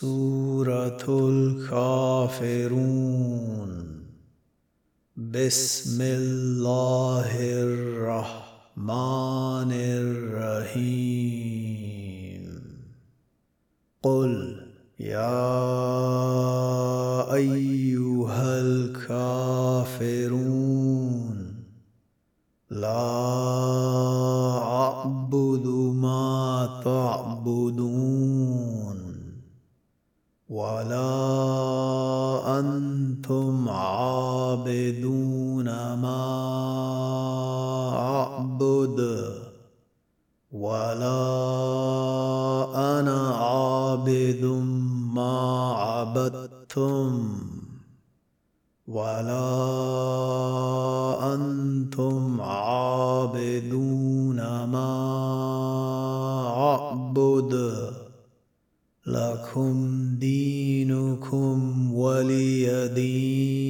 سورة الكافرون. بسم الله الرحمن الرحيم. قل يا أيها الكافرون لا أعبد ما تعبدون. ولا أنتم عابدون ما أعبد ولا أنا عابد ما عبدتم ولا أنتم عابدون ما أعبد لكم دينكم ولي دين.